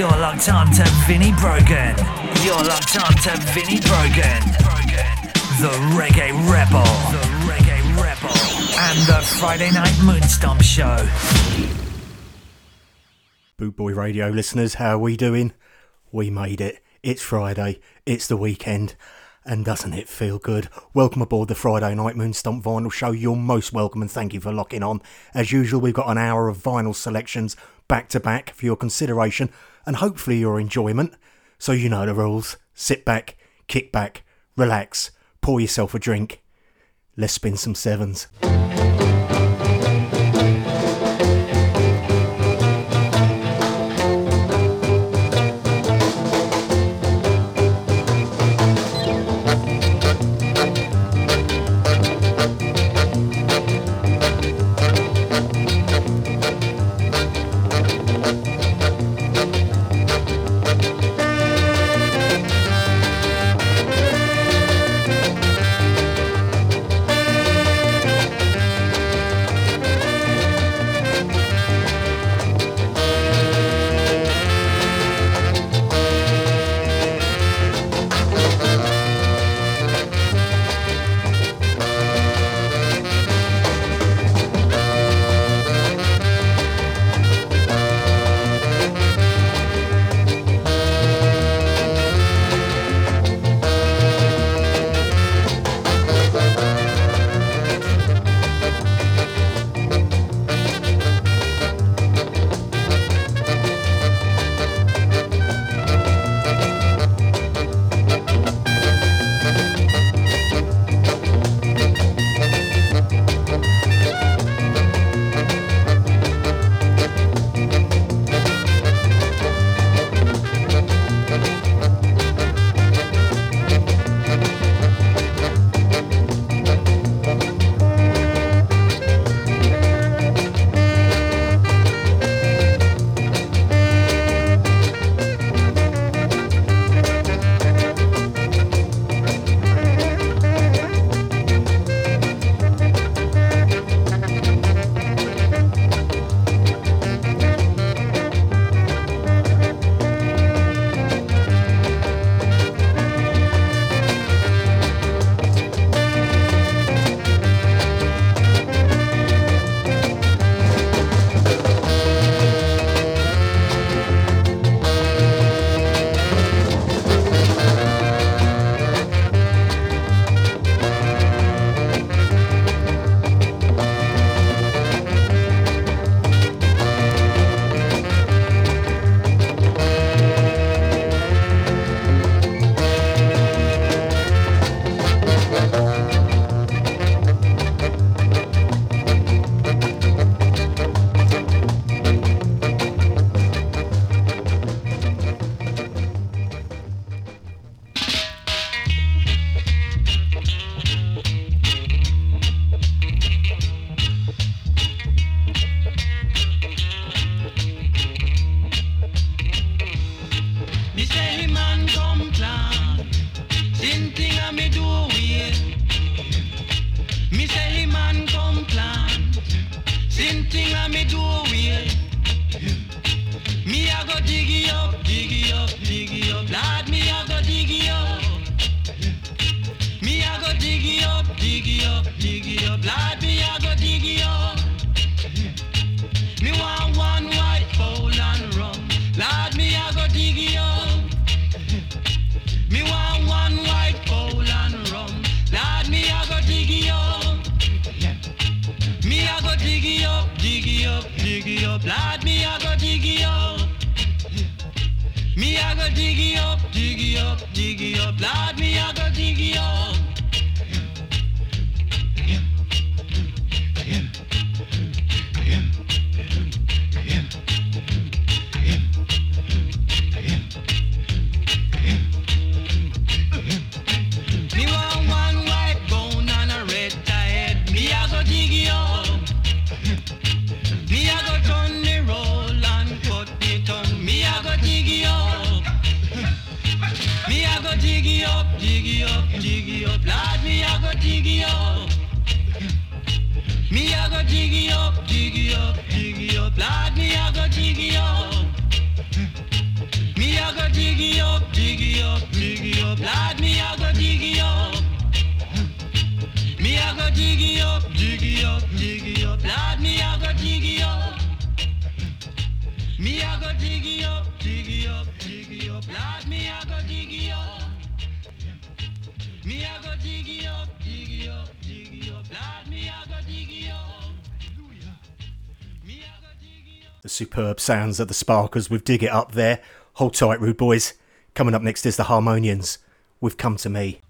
You're locked on to Vinnie Brogan. You're locked on to Brogan. The Reggae Rebel. The Reggae Rebel. And the Friday Night Moonstomp Show. Boot Boy Radio listeners, how are we doing? We made it. It's Friday. It's the weekend. And doesn't it feel good? Welcome aboard the Friday Night Moonstomp Vinyl Show. You're most welcome and thank you for locking on. As usual, we've got an hour of vinyl selections back to back for your consideration and hopefully your enjoyment. So you know the rules. Sit back, kick back, relax, pour yourself a drink. Let's spin some sevens. Me say man come plan, same thing a me do it. Me say man come plan, same thing a me do it. Superb sounds of the Sparkers with Dig It Up there. Hold tight, rude boys. Coming up next is the Harmonians. We've come to me.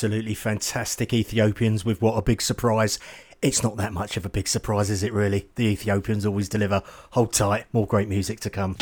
absolutely fantastic Ethiopians with what a big surprise. It's not that much of a big surprise, is it really? The Ethiopians always deliver. Hold tight, more great music to come.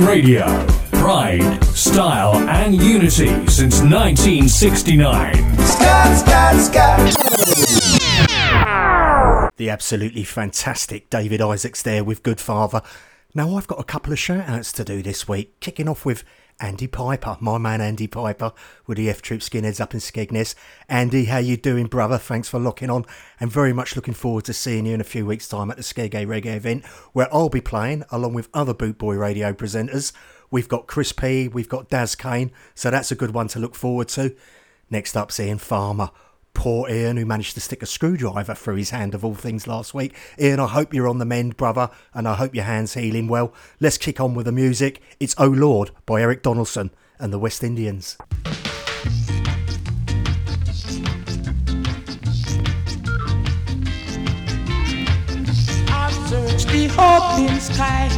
Boot Radio. Pride, style, and unity since 1969. The absolutely fantastic David Isaacs there with Good Father. Now, I've got a couple of shout outs to do this week, kicking off with Andy Piper, my man Andy Piper, with the F Troop Skinheads up in Skegness. Andy, how you doing, brother? Thanks for locking on, and very much looking forward to seeing you in a few weeks' time at the Skegay Reggae event, where I'll be playing along with other Boot Boy Radio presenters. We've got Chris P, we've got Daz Kane, so that's a good one to look forward to. Next up, seeing Farmer. Poor Ian, who managed to stick a screwdriver through his hand of all things last week. Ian, I hope you're on the mend, brother, and I hope your hand's healing well. Let's kick on with the music. It's Oh Lord by Eric Donaldson and the West Indians. The sky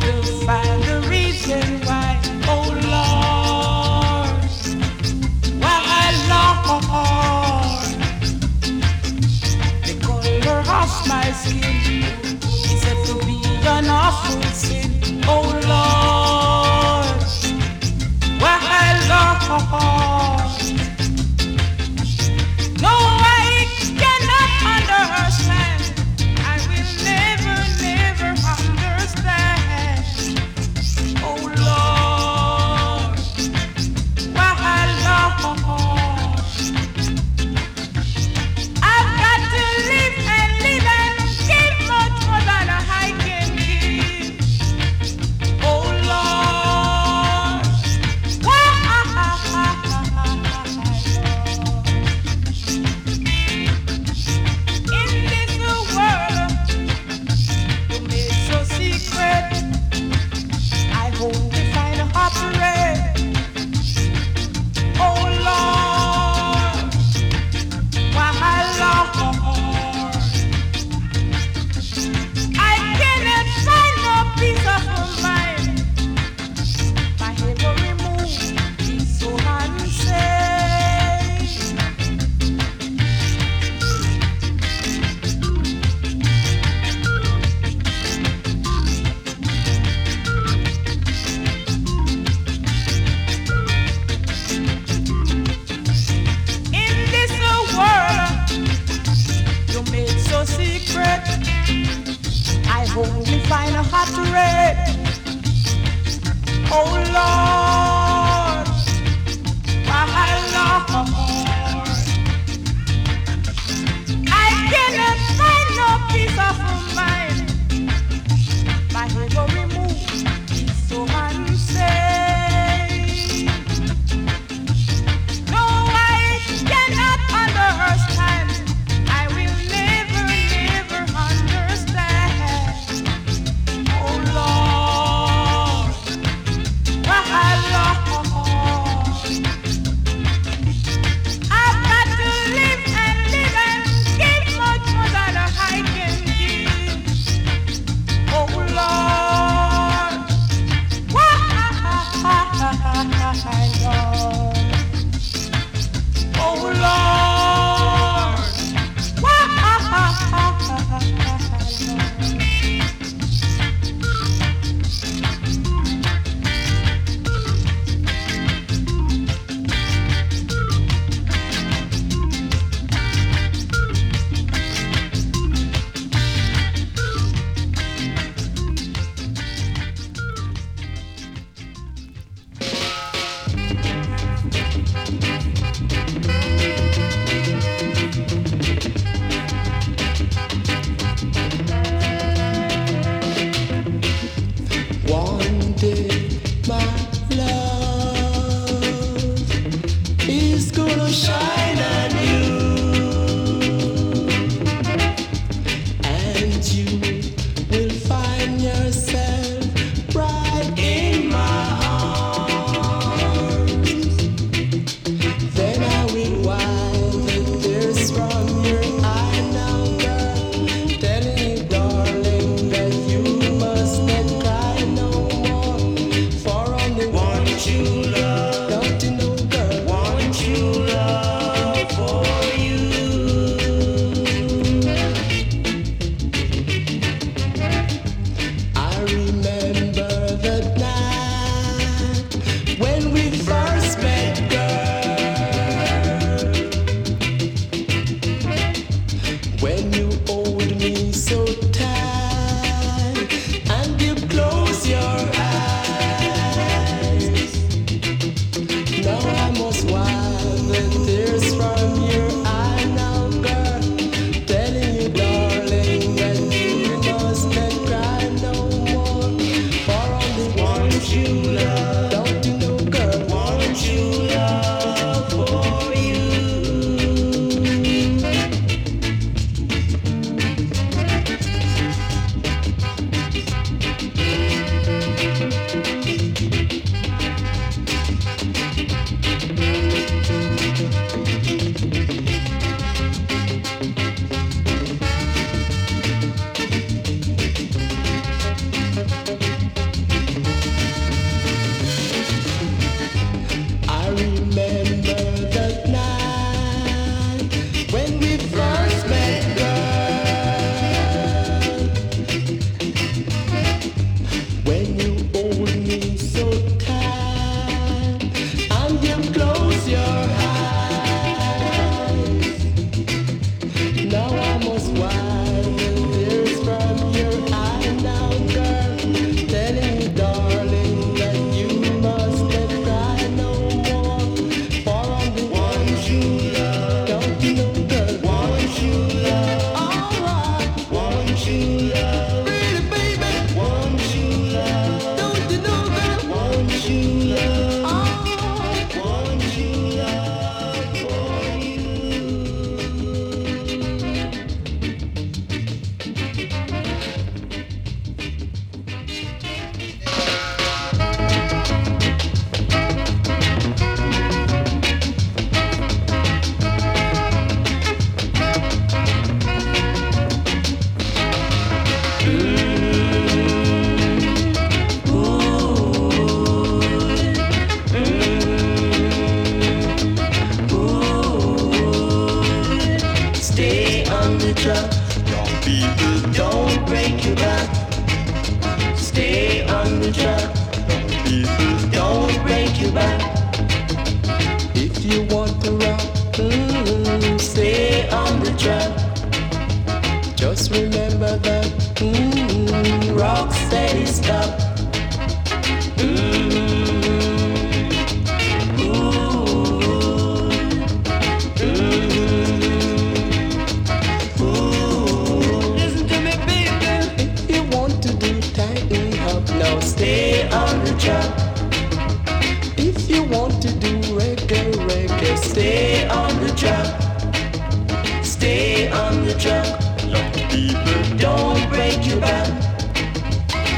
to find the reason why. Oh Lord, why Lord? My skin is said to be an awful sin. Oh Lord, why Lord? to do reggae, reggae. Stay on the track, stay on the job. Lucky people don't break your back.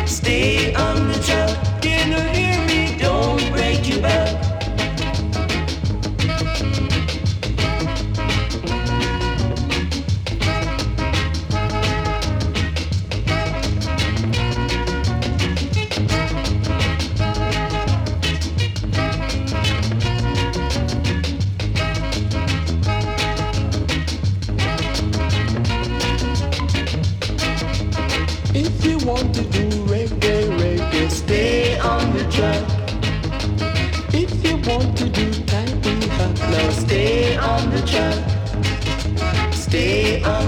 Stay on the track. can you hear me? Don't break your back.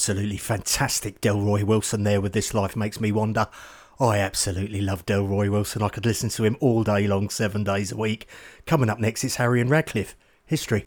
absolutely fantastic Delroy Wilson there with This Life Makes Me Wonder. I absolutely love Delroy Wilson. I could listen to him all day long, seven days a week. Coming up next, is Harry and Radcliffe, History.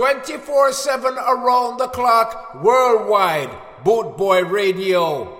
24 7 around the clock worldwide. Bootboy Radio.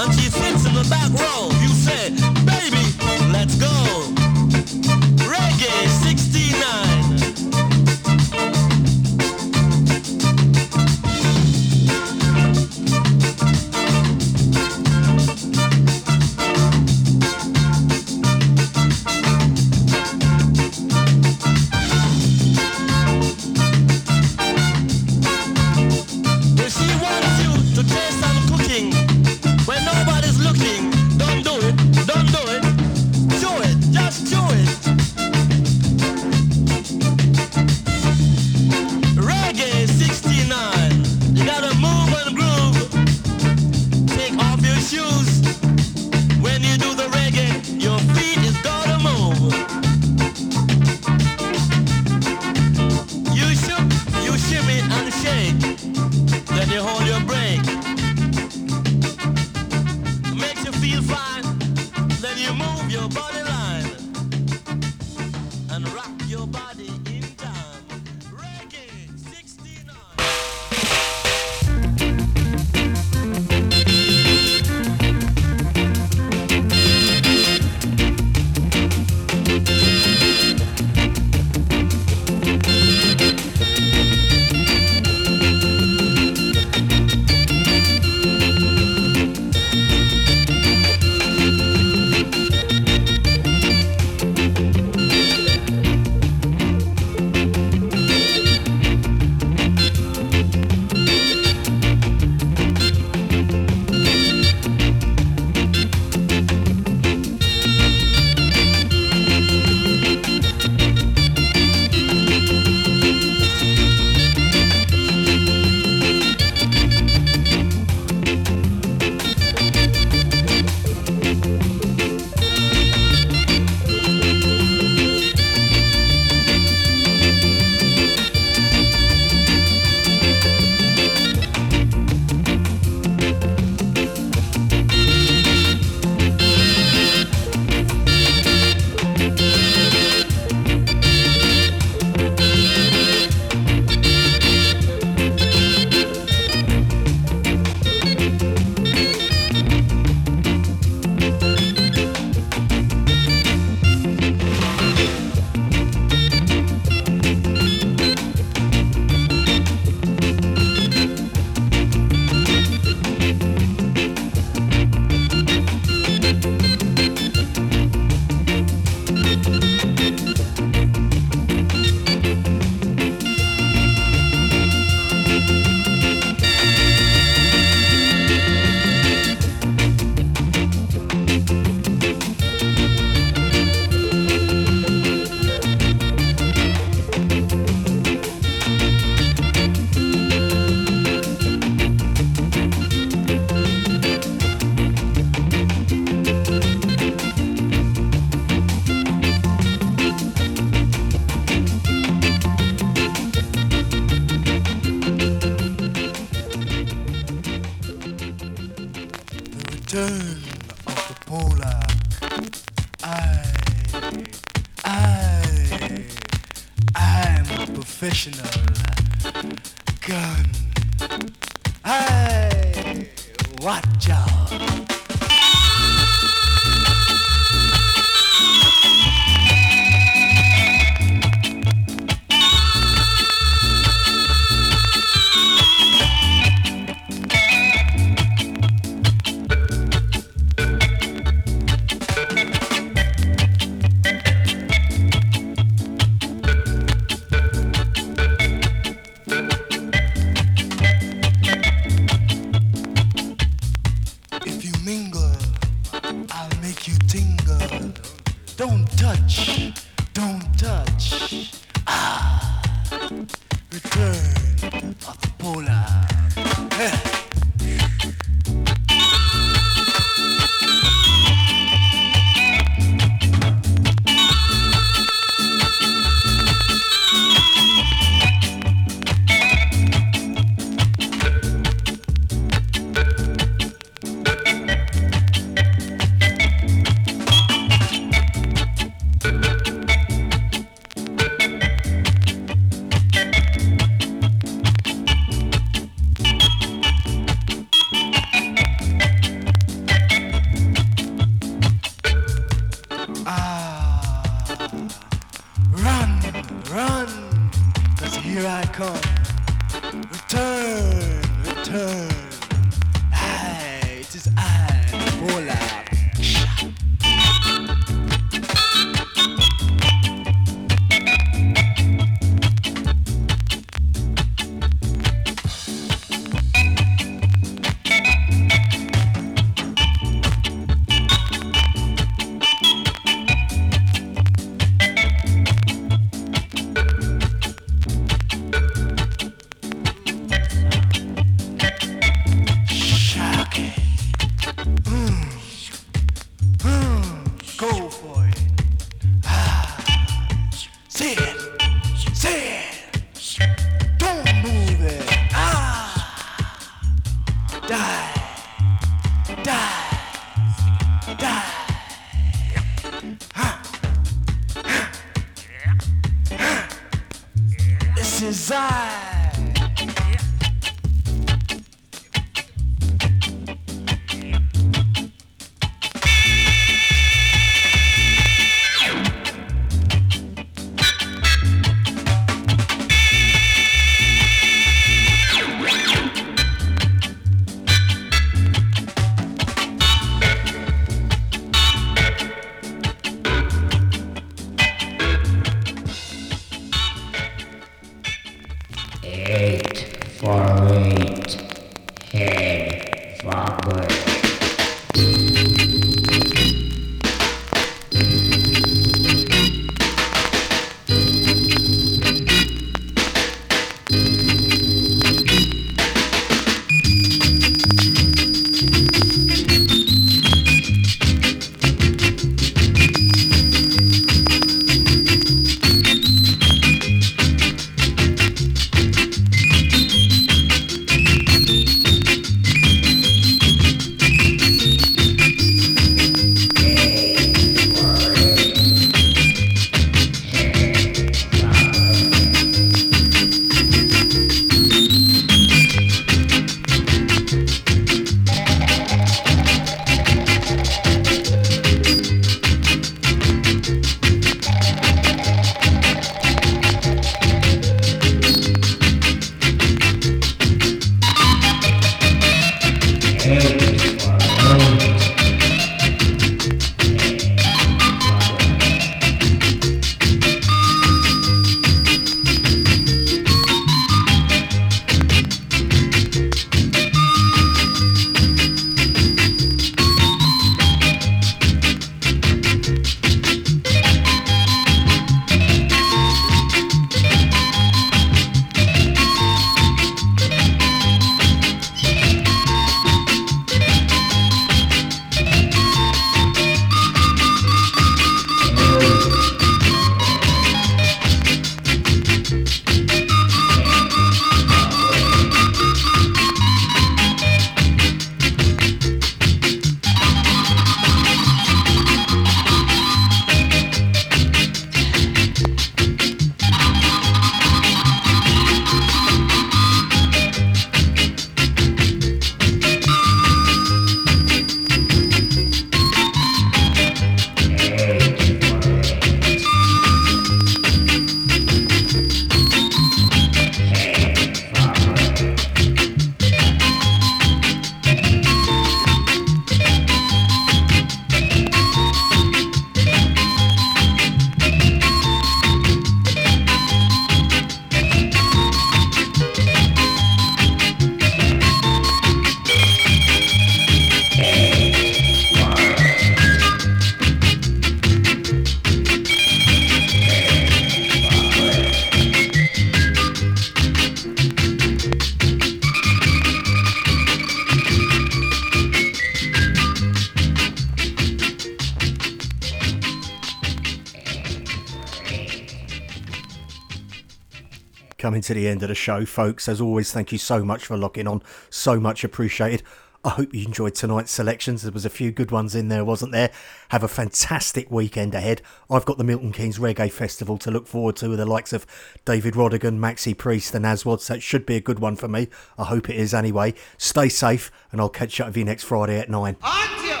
To the end of the show, folks. As always, thank you so much for locking on. So much appreciated. I hope you enjoyed tonight's selections. There was a few good ones in there, wasn't there? Have a fantastic weekend ahead. I've got the Milton Keynes Reggae Festival to look forward to with the likes of David Rodigan, Maxi Priest, and Aswad. So it should be a good one for me. I hope it is anyway. Stay safe, and I'll catch up with you next Friday at nine. Antio,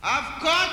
I've got